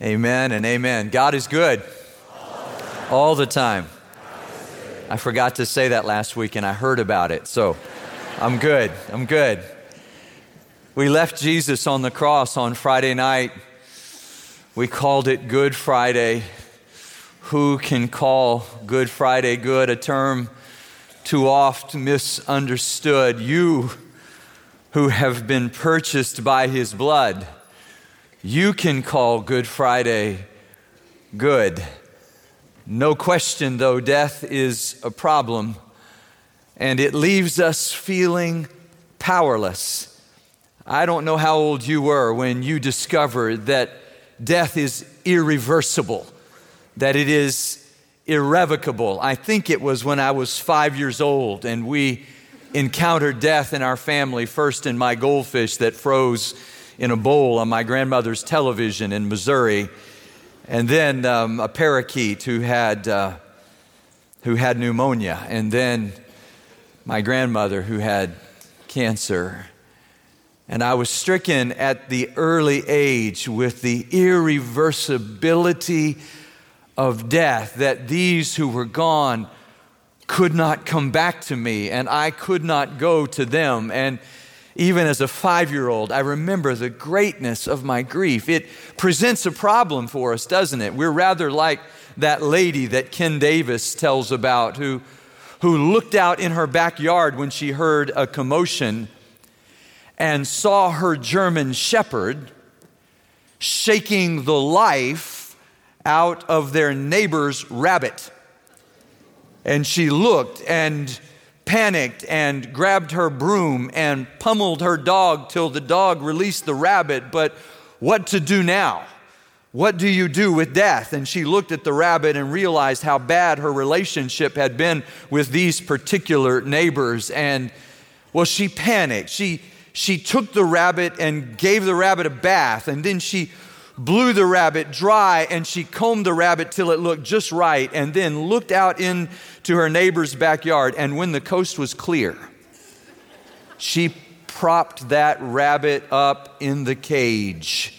Amen and amen. God is good all the time. I forgot to say that last week and I heard about it, so I'm good. I'm good. We left Jesus on the cross on Friday night. We called it Good Friday. Who can call Good Friday good? A term too oft misunderstood. You who have been purchased by his blood you can call Good Friday good. No question, though, death is a problem, and it leaves us feeling powerless. I don't know how old you were when you discovered that death is irreversible, that it is irrevocable. I think it was when I was five years old and we encountered death in our family, first in my goldfish that froze in a bowl on my grandmother's television in Missouri. And then um, a parakeet who had, uh, who had pneumonia. And then my grandmother who had cancer. And I was stricken at the early age with the irreversibility of death, that these who were gone could not come back to me, and I could not go to them. And even as a five year old, I remember the greatness of my grief. It presents a problem for us, doesn't it? We're rather like that lady that Ken Davis tells about who, who looked out in her backyard when she heard a commotion and saw her German shepherd shaking the life out of their neighbor's rabbit. And she looked and panicked and grabbed her broom and pummeled her dog till the dog released the rabbit. But what to do now? What do you do with death? And she looked at the rabbit and realized how bad her relationship had been with these particular neighbors. And well, she panicked. She, she took the rabbit and gave the rabbit a bath. And then she blew the rabbit dry and she combed the rabbit till it looked just right and then looked out into her neighbor's backyard. And when the coast was clear, she propped that rabbit up in the cage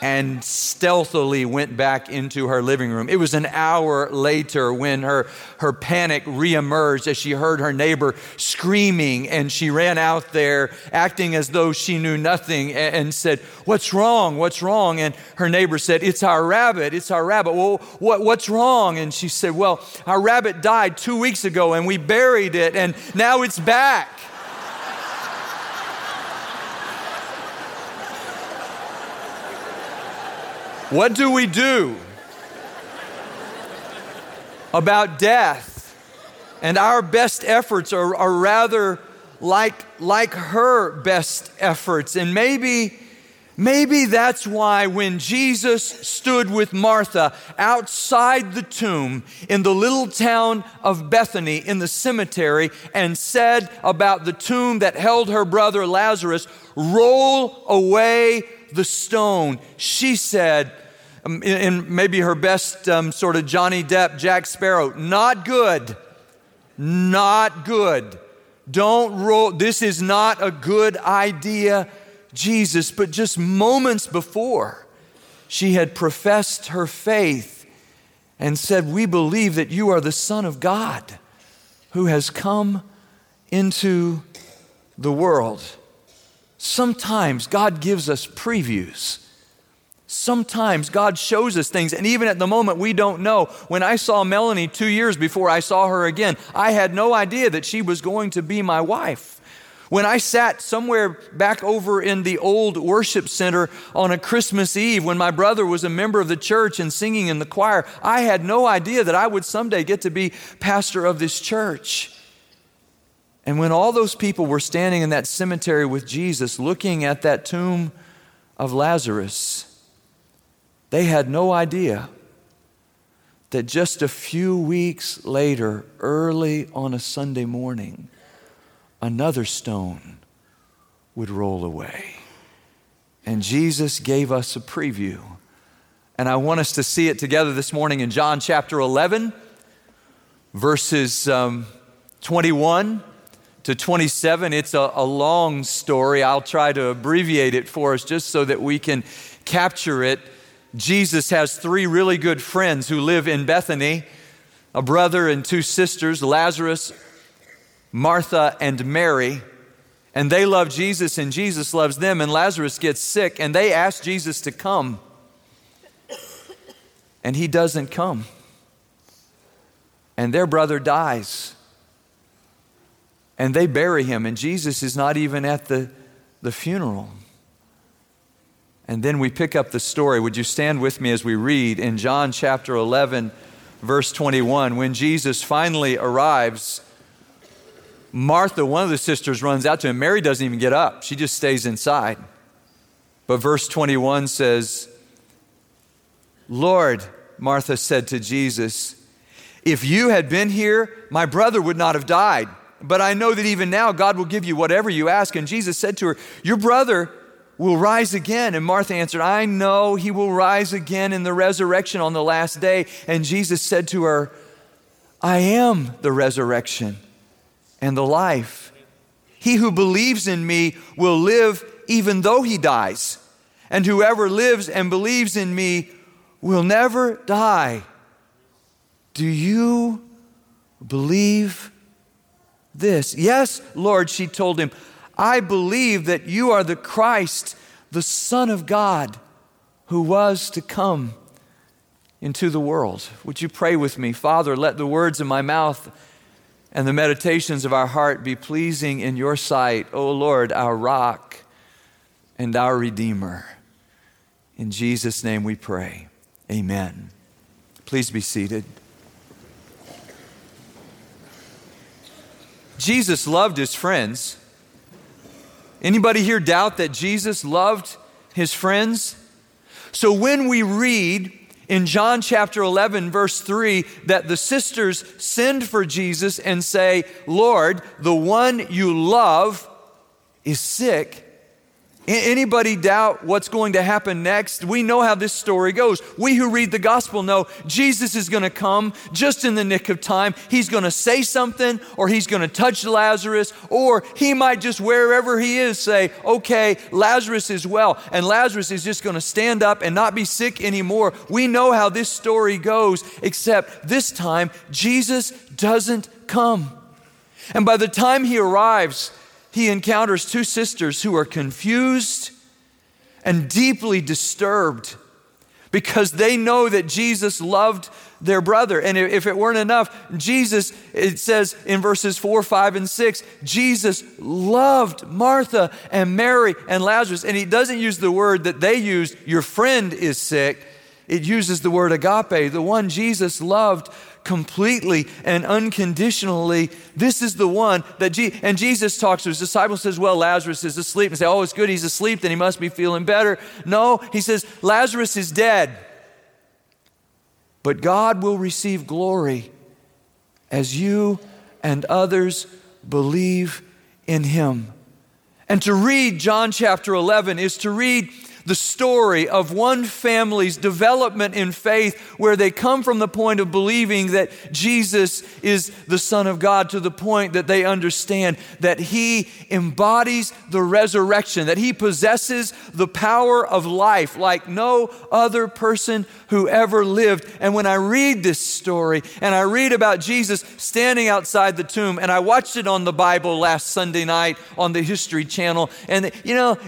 and stealthily went back into her living room. It was an hour later when her, her panic reemerged as she heard her neighbor screaming, and she ran out there acting as though she knew nothing and, and said, What's wrong? What's wrong? And her neighbor said, It's our rabbit. It's our rabbit. Well, what, what's wrong? And she said, Well, our rabbit died two weeks ago, and we buried it, and now it's back. What do we do about death? And our best efforts are, are rather like, like her best efforts. And maybe, maybe that's why when Jesus stood with Martha outside the tomb in the little town of Bethany in the cemetery and said about the tomb that held her brother Lazarus, roll away the stone. She said, um, in, in, maybe her best um, sort of Johnny Depp, Jack Sparrow, not good. Not good. Don't roll. This is not a good idea, Jesus. But just moments before, she had professed her faith and said, We believe that you are the Son of God who has come into the world. Sometimes God gives us previews. Sometimes God shows us things, and even at the moment, we don't know. When I saw Melanie two years before I saw her again, I had no idea that she was going to be my wife. When I sat somewhere back over in the old worship center on a Christmas Eve when my brother was a member of the church and singing in the choir, I had no idea that I would someday get to be pastor of this church. And when all those people were standing in that cemetery with Jesus, looking at that tomb of Lazarus, they had no idea that just a few weeks later, early on a Sunday morning, another stone would roll away. And Jesus gave us a preview. And I want us to see it together this morning in John chapter 11, verses um, 21 to 27. It's a, a long story. I'll try to abbreviate it for us just so that we can capture it Jesus has three really good friends who live in Bethany a brother and two sisters, Lazarus, Martha, and Mary. And they love Jesus, and Jesus loves them. And Lazarus gets sick, and they ask Jesus to come. And he doesn't come. And their brother dies. And they bury him, and Jesus is not even at the, the funeral. And then we pick up the story. Would you stand with me as we read in John chapter 11, verse 21? When Jesus finally arrives, Martha, one of the sisters, runs out to him. Mary doesn't even get up, she just stays inside. But verse 21 says, Lord, Martha said to Jesus, if you had been here, my brother would not have died. But I know that even now God will give you whatever you ask. And Jesus said to her, Your brother will rise again. And Martha answered, I know he will rise again in the resurrection on the last day. And Jesus said to her, I am the resurrection and the life. He who believes in me will live even though he dies. And whoever lives and believes in me will never die. Do you believe this? Yes, Lord, she told him. I believe that you are the Christ, the Son of God, who was to come into the world. Would you pray with me? Father, let the words of my mouth and the meditations of our heart be pleasing in your sight, O Lord, our rock and our Redeemer. In Jesus' name we pray. Amen. Please be seated. Jesus loved his friends. Anybody here doubt that Jesus loved his friends? So when we read in John chapter 11, verse 3, that the sisters send for Jesus and say, Lord, the one you love is sick, Anybody doubt what's going to happen next? We know how this story goes. We who read the gospel know Jesus is going to come just in the nick of time. He's going to say something, or he's going to touch Lazarus, or he might just wherever he is say, Okay, Lazarus is well. And Lazarus is just going to stand up and not be sick anymore. We know how this story goes, except this time, Jesus doesn't come. And by the time he arrives, he encounters two sisters who are confused and deeply disturbed because they know that Jesus loved their brother. And if it weren't enough, Jesus, it says in verses 4, 5, and 6, Jesus loved Martha and Mary and Lazarus. And he doesn't use the word that they used, your friend is sick. It uses the word agape, the one Jesus loved completely and unconditionally. This is the one that Je- and Jesus talks to his disciples says, "Well, Lazarus is asleep." And say, "Oh, it's good he's asleep, then he must be feeling better." No, he says, "Lazarus is dead." But God will receive glory as you and others believe in him. And to read John chapter 11 is to read the story of one family's development in faith where they come from the point of believing that Jesus is the Son of God to the point that they understand that He embodies the resurrection, that He possesses the power of life like no other person who ever lived. And when I read this story and I read about Jesus standing outside the tomb, and I watched it on the Bible last Sunday night on the History Channel, and you know,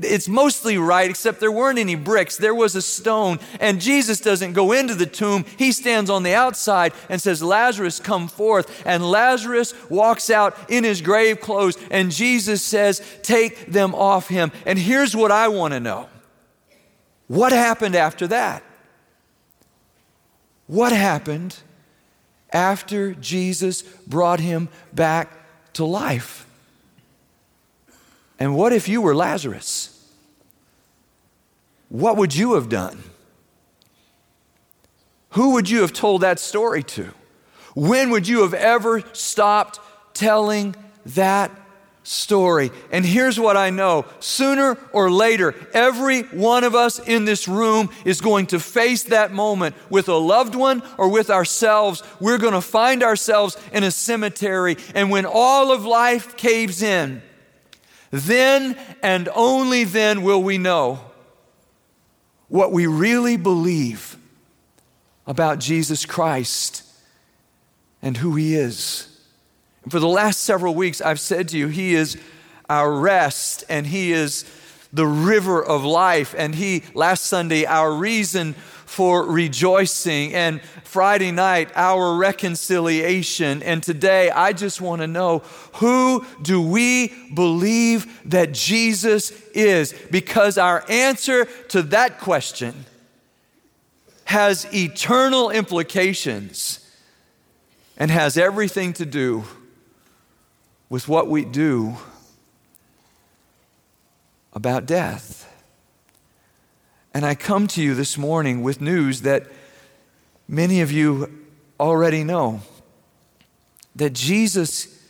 it's mostly right, except there weren't any bricks. There was a stone. And Jesus doesn't go into the tomb. He stands on the outside and says, Lazarus, come forth. And Lazarus walks out in his grave clothes. And Jesus says, Take them off him. And here's what I want to know what happened after that? What happened after Jesus brought him back to life? And what if you were Lazarus? What would you have done? Who would you have told that story to? When would you have ever stopped telling that story? And here's what I know sooner or later, every one of us in this room is going to face that moment with a loved one or with ourselves. We're going to find ourselves in a cemetery. And when all of life caves in, then and only then will we know what we really believe about Jesus Christ and who He is. And for the last several weeks, I've said to you, He is our rest and He is the river of life. And He, last Sunday, our reason for rejoicing. And Friday night, our reconciliation. And today, I just want to know who do we believe that Jesus is? Because our answer to that question has eternal implications and has everything to do with what we do about death. And I come to you this morning with news that many of you already know that Jesus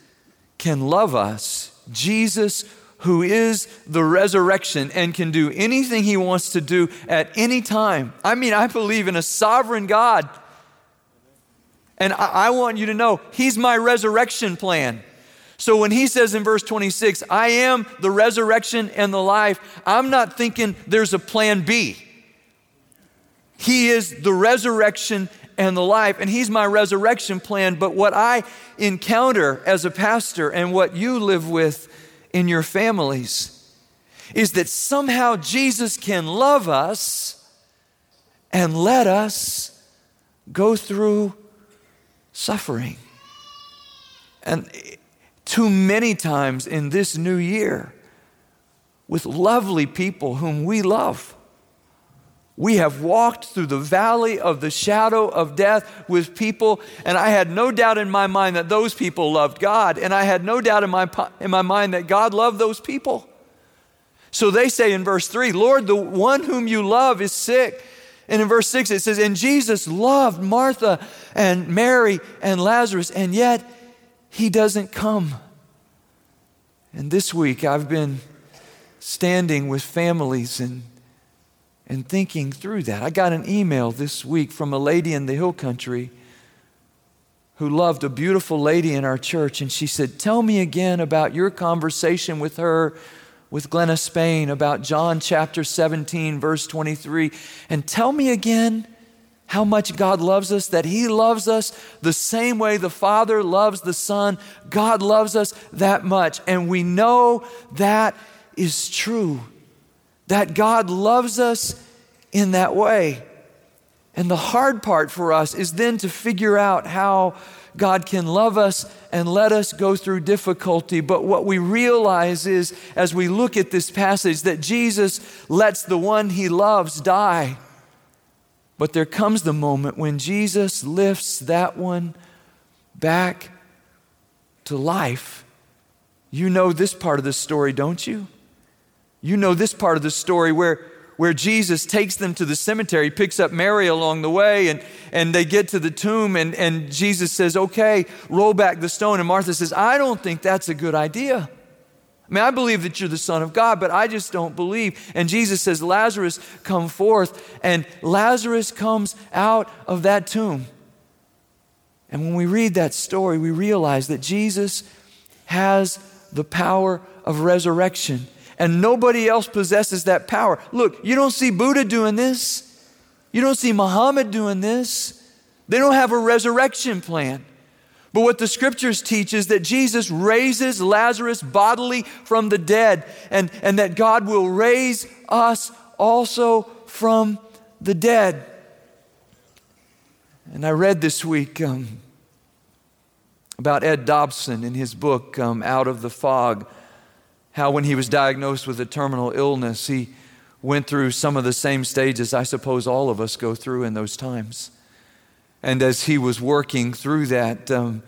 can love us. Jesus, who is the resurrection and can do anything he wants to do at any time. I mean, I believe in a sovereign God. And I, want you to know, he's my resurrection plan. So when he says in verse 26, I am the resurrection and the life, I'm not thinking there's a plan B. He is the resurrection and the life, and he's my resurrection plan. But what I encounter as a pastor and what you live with in your families is that somehow Jesus can love us and let us go through suffering. And too many times in this new year with lovely people whom we love. We have walked through the valley of the shadow of death with people, and I had no doubt in my mind that those people loved God, and I had no doubt in my, in my mind that God loved those people. So they say in verse 3, Lord, the one whom you love is sick. And in verse 6, it says, And Jesus loved Martha and Mary and Lazarus, and yet he doesn't come. And this week I've been standing with families and, and thinking through that. I got an email this week from a lady in the hill country who loved a beautiful lady in our church, and she said, Tell me again about your conversation with her, with Glenna Spain, about John chapter 17, verse 23, and tell me again how much God loves us, that He loves us the same way the Father loves the Son. God loves us that much. And we know that is true, that God loves us in that way. And the hard part for us is then to figure out how God can love us and let us go through difficulty. But what we realize is, as we look at this passage, that Jesus lets the one He loves die but there comes the moment when Jesus lifts that one back to life. You know this part of the story, don't you? You know this part of the story where, where Jesus takes them to the cemetery, picks up Mary along the way, and, and they get to the tomb, and, and Jesus says, Okay, roll back the stone. And Martha says, I don't think that's a good idea. I mean, I believe that you're the Son of God, but I just don't believe. And Jesus says, Lazarus, come forth. And Lazarus comes out of that tomb. And when we read that story, we realize that Jesus has the power of resurrection. And nobody else possesses that power. Look, you don't see Buddha doing this. You don't see Muhammad doing this. They don't have a resurrection plan. But what the scriptures teach is that Jesus raises Lazarus bodily from the dead, and, and that God will raise us also from the dead. And I read this week um, about Ed Dobson in his book, um, Out of the Fog, how when he was diagnosed with a terminal illness, he went through some of the same stages I suppose all of us go through in those times. And as he was working through that, um,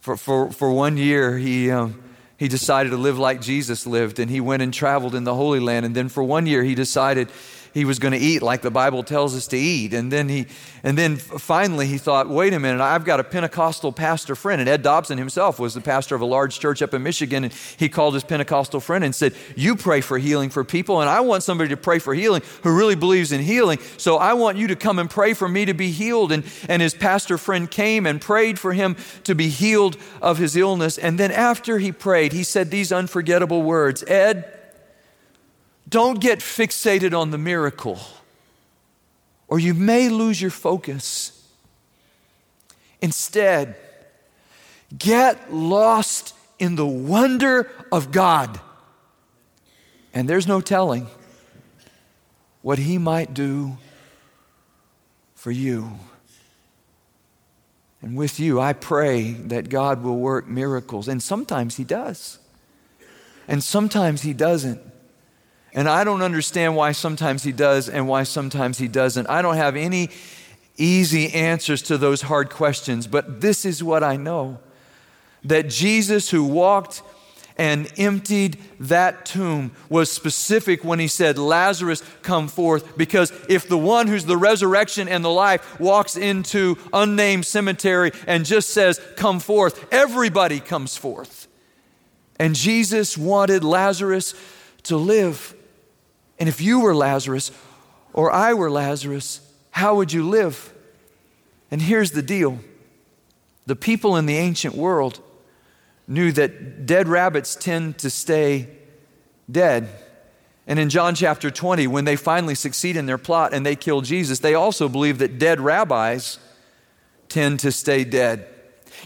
for, for, for one year, he, um, he decided to live like Jesus lived, and he went and traveled in the Holy Land. And then for one year, he decided he was going to eat like the Bible tells us to eat. And then he, and then finally he thought, wait a minute, I've got a Pentecostal pastor friend. And Ed Dobson himself was the pastor of a large church up in Michigan. And he called his Pentecostal friend and said, You pray for healing for people. And I want somebody to pray for healing who really believes in healing. So I want you to come and pray for me to be healed. And, and his pastor friend came and prayed for him to be healed of his illness. And then after he prayed, he said these unforgettable words Ed, don't get fixated on the miracle. or you may lose your focus. Instead, get lost in the wonder of God. And there's no telling what He might do for you. And with you, I pray that God will work miracles. And sometimes He does, and sometimes He doesn't. And I don't understand why sometimes He does and why sometimes He doesn't. I don't have any easy answers to those hard questions, but this is what I know that Jesus, who walked and emptied that tomb was specific when he said, Lazarus, come forth. Because if the one who's the resurrection and the life walks into unnamed cemetery and just says, Come forth, everybody comes forth. And Jesus wanted Lazarus to live. And if you were Lazarus or I were Lazarus, how would you live? And here's the deal the people in the ancient world knew that dead rabbits tend to stay dead. And in John chapter 20, when they finally succeed in their plot and they kill Jesus, they also believe that dead rabbis tend to stay dead.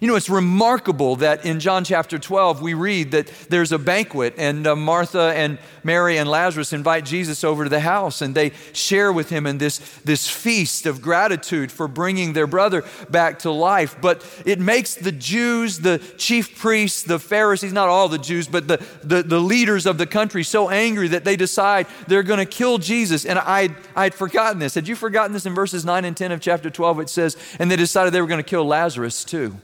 You know, it's remarkable that in John chapter 12, we read that there's a banquet, and uh, Martha and Mary and Lazarus invite Jesus over to the house, and they share with him in this, this feast of gratitude for bringing their brother back to life. But it makes the Jews, the chief priests, the Pharisees, not all the Jews, but the, the, the leaders of the country so angry that they decide they're going to kill Jesus. And I, I'd forgotten this. Had you forgotten this in verses 9 and 10 of chapter 12? It says, and they decided they were going to kill Lazarus too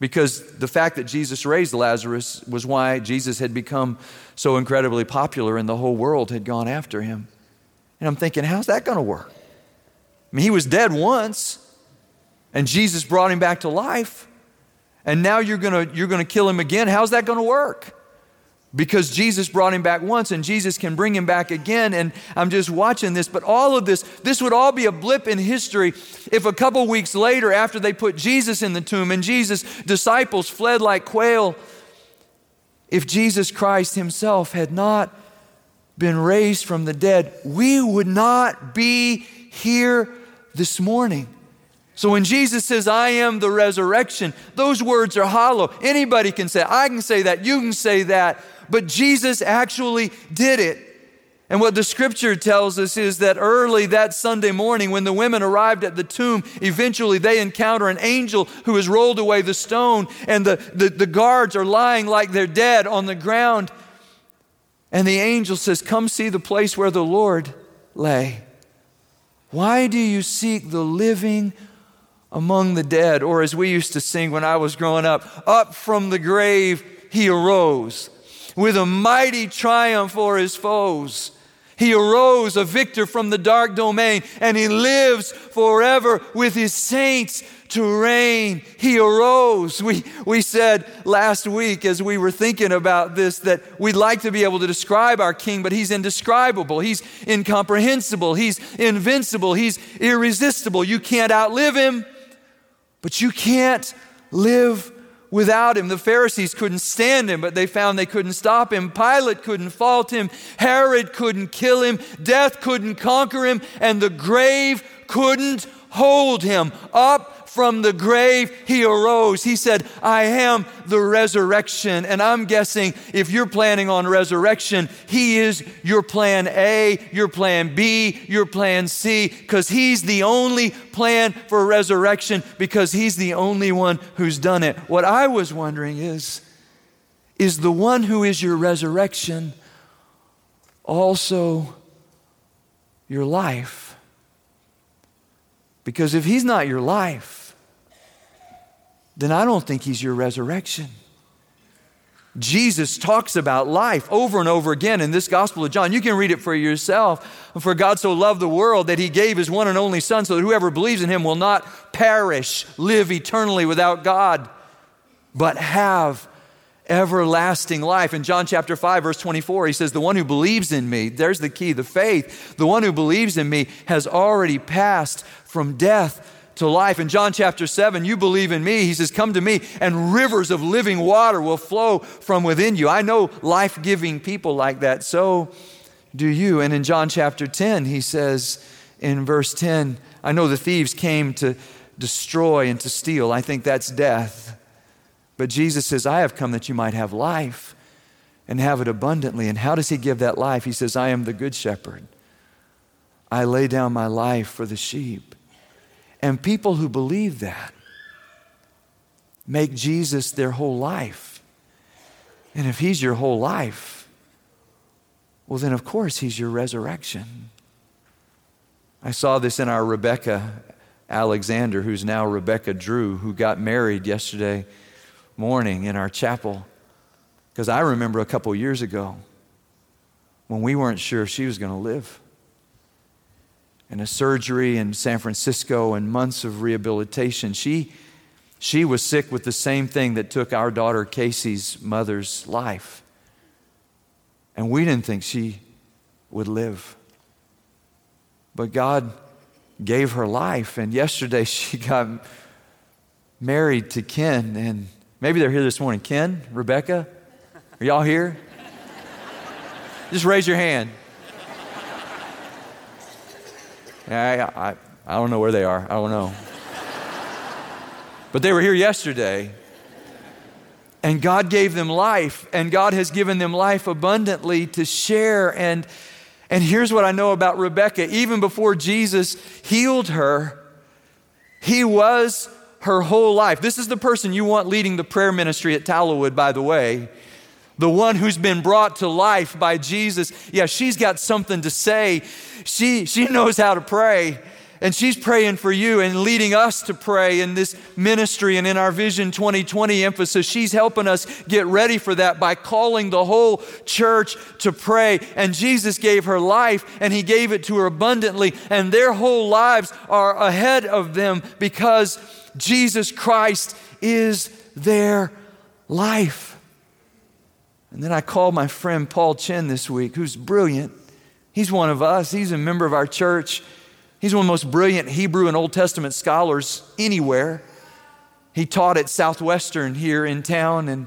because the fact that Jesus raised Lazarus was why Jesus had become so incredibly popular and the whole world had gone after him. And I'm thinking, how's that going to work? I mean, he was dead once, and Jesus brought him back to life, and now you're going you're going to kill him again. How's that going to work? Because Jesus brought him back once and Jesus can bring him back again. And I'm just watching this, but all of this, this would all be a blip in history if a couple weeks later, after they put Jesus in the tomb and Jesus' disciples fled like quail, if Jesus Christ himself had not been raised from the dead, we would not be here this morning. So when Jesus says, I am the resurrection, those words are hollow. Anybody can say, I can say that, you can say that but Jesus actually did it. And what the scripture tells us is that early that Sunday morning, when the women arrived at the tomb, eventually they encounter an angel who has rolled away the stone, and the, the, the guards are lying like they're dead on the ground. And the angel says, Come see the place where the Lord lay. Why do you seek the living among the dead? Or as we used to sing when I was growing up, up from the grave he arose with a mighty triumph for his foes. He arose a victor from the dark domain and he lives forever with his saints to reign. He arose. We, we said last week as we were thinking about this that we'd like to be able to describe our king, but he's indescribable. He's incomprehensible. He's invincible. He's irresistible. You can't outlive him, but you can't live without him. The Pharisees couldn't stand him, but they found they couldn't stop him. Pilate couldn't fault him. Herod couldn't kill him. Death couldn't conquer him. And the grave couldn't hold him. Up from the grave, he arose. He said, I am the resurrection. And I'm guessing if you're planning on resurrection, he is your plan A, your plan B, your plan C, because he's the only plan for resurrection, because he's the only one who's done it. What I was wondering is, is the one who is your resurrection also your life? Because if he's not your life, then I don't think he's your resurrection. Jesus talks about life over and over again in this Gospel of John. You can read it for yourself. For God so loved the world that he gave his one and only Son so that whoever believes in him will not perish, live eternally without God, but have everlasting life. In John chapter 5, verse 24, he says, The one who believes in me, there's the key, the faith, the one who believes in me has already passed from death to life. In John chapter 7, you believe in me. He says, Come to me, and rivers of living water will flow from within you. I know life giving people like that. So do you. And in John chapter 10, he says, in verse 10. I know the thieves came to destroy and to steal. I think that's death. But Jesus says, I have come that you might have life and have it abundantly. And how does he give that life? He says, I am the good shepherd. I lay down my life for the sheep. And people who believe that make Jesus their whole life. And if he's your whole life, well, then of course he's your resurrection. I saw this in our Rebecca Alexander, who's now Rebecca Drew, who got married yesterday morning in our chapel. Because I remember a couple years ago when we weren't sure if she was going to live. And a surgery in San Francisco and months of rehabilitation. She, she was sick with the same thing that took our daughter Casey's mother's life. And we didn't think she would live. But God gave her life. And yesterday she got married to Ken. And maybe they're here this morning. Ken, Rebecca, are y'all here? Just raise your hand. I, I, I don't know where they are. I don't know. But they were here yesterday. And God gave them life, and God has given them life abundantly to share. And and here's what I know about Rebecca even before Jesus healed her, he was her whole life. This is the person you want leading the prayer ministry at Tallowood, by the way. The one who's been brought to life by Jesus. Yeah, she's got something to say. She, she knows how to pray. And she's praying for you and leading us to pray in this ministry and in our Vision 2020 emphasis. She's helping us get ready for that by calling the whole church to pray. And Jesus gave her life and He gave it to her abundantly. And their whole lives are ahead of them because Jesus Christ is their life. And then I called my friend Paul Chen this week, who's brilliant. He's one of us, he's a member of our church. He's one of the most brilliant Hebrew and Old Testament scholars anywhere. He taught at Southwestern here in town, and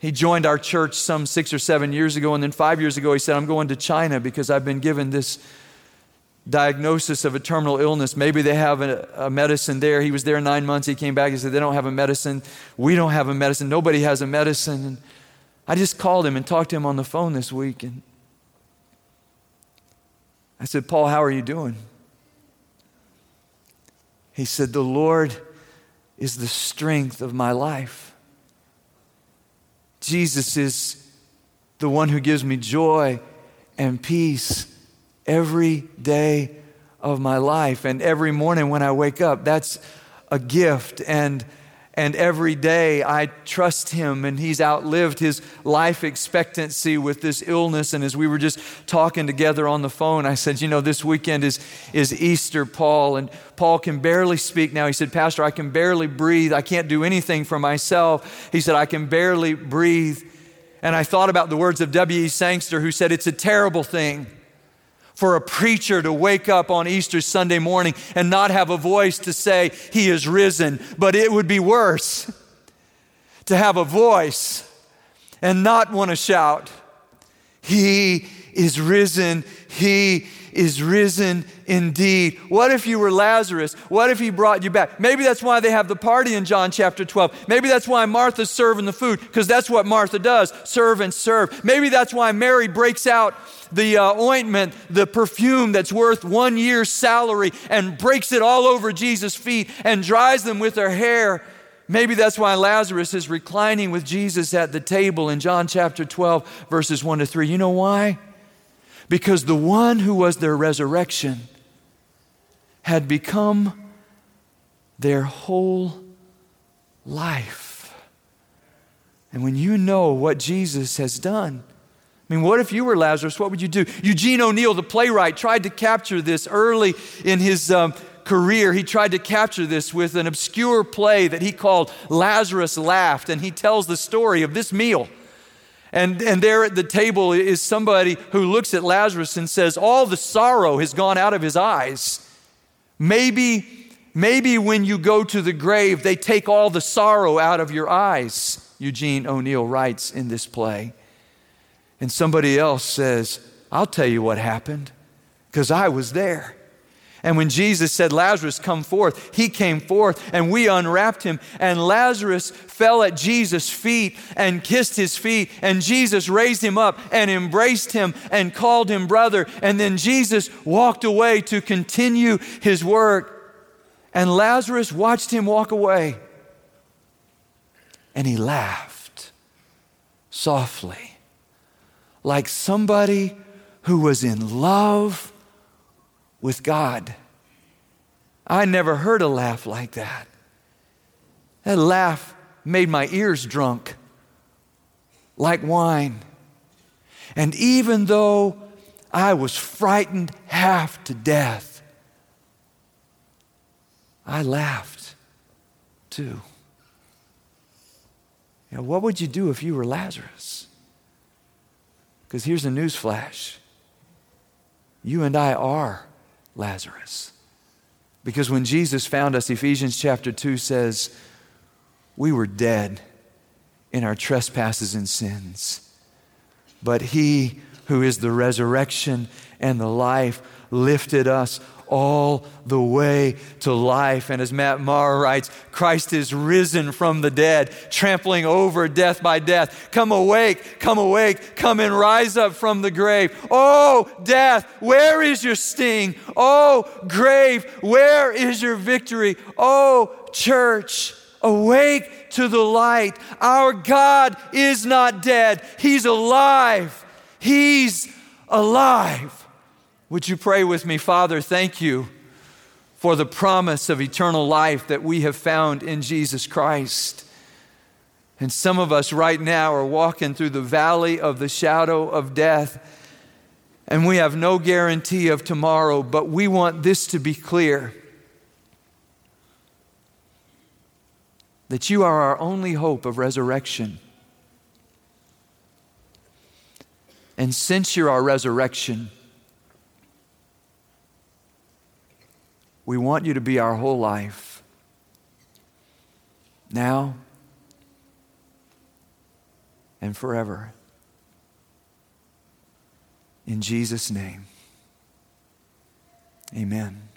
he joined our church some six or seven years ago. And then five years ago, he said, I'm going to China because I've been given this diagnosis of a terminal illness. Maybe they have a, a, medicine there. He was there nine months. He came back. He said, They don't have a medicine. We don't have a medicine. Nobody has a medicine. I just called him and talked to him on the phone this week. And I said, Paul, how are you doing? He said, The Lord is the strength of my life. Jesus is the one who gives me joy and peace every day of my life. And every morning when I wake up, that's a gift. And and every day I trust him, and he's outlived his life expectancy with this illness. And as we were just talking together on the phone, I said, You know, this weekend is, is Easter, Paul, and Paul can barely speak now. He said, Pastor, I can barely breathe. I can't do anything for myself. He said, I can barely breathe. And I thought about the words of W.E. Sangster, who said, It's a terrible thing for a preacher to wake up on Easter Sunday morning and not have a voice to say, He is risen. But it would be worse to have a voice and not want to shout, He is risen. He is risen indeed. What if you were Lazarus? What if he brought you back? Maybe that's why they have the party in John chapter 12. Maybe that's why Martha's serving the food, because that's what Martha does serve and serve. Maybe that's why Mary breaks out the uh, ointment, the perfume that's worth one year's salary, and breaks it all over Jesus' feet and dries them with her hair. Maybe that's why Lazarus is reclining with Jesus at the table in John chapter 12, verses 1 to 3. You know why? Because the one who was their resurrection had become their whole life. And when you know what Jesus has done, I mean, what if you were Lazarus? What would you do? Eugene O'Neill, the playwright, tried to capture this early in his um, career. He tried to capture this with an obscure play that he called Lazarus Laughed. And he tells the story of this meal. And, and there at the table is somebody who looks at Lazarus and says, All the sorrow has gone out of his eyes. Maybe, maybe when you go to the grave, they take all the sorrow out of your eyes, Eugene O'Neill writes in this play. And somebody else says, I'll tell you what happened, because I was there. And when Jesus said, Lazarus, come forth, he came forth and we unwrapped him. And Lazarus fell at Jesus' feet and kissed his feet. And Jesus raised him up and embraced him and called him brother. And then Jesus walked away to continue his work. And Lazarus watched him walk away. And he laughed softly, like somebody who was in love with God. I never heard a laugh like that. That laugh made my ears drunk, like wine. And even though I was frightened half to death, I laughed too. What would you do if you were Lazarus? Because here's a news flash you and I are Lazarus. Because when Jesus found us, Ephesians chapter 2 says, we were dead in our trespasses and sins. But he who is the resurrection and the life lifted us all the way to life. And as Matt Maher writes, Christ is risen from the dead, trampling over death by death. Come awake, come awake, come and rise up from the grave. Oh, death, where is your sting? Oh, grave, where is your victory? Oh, church, awake to the light. Our God is not dead, He's alive. He's alive. Would you pray with me, Father? Thank you for the promise of eternal life that we have found in Jesus Christ. And some of us right now are walking through the valley of the shadow of death, and we have no guarantee of tomorrow, but we want this to be clear that you are our only hope of resurrection. And since you're our resurrection, We want you to be our whole life. Now and forever. In Jesus' name, amen.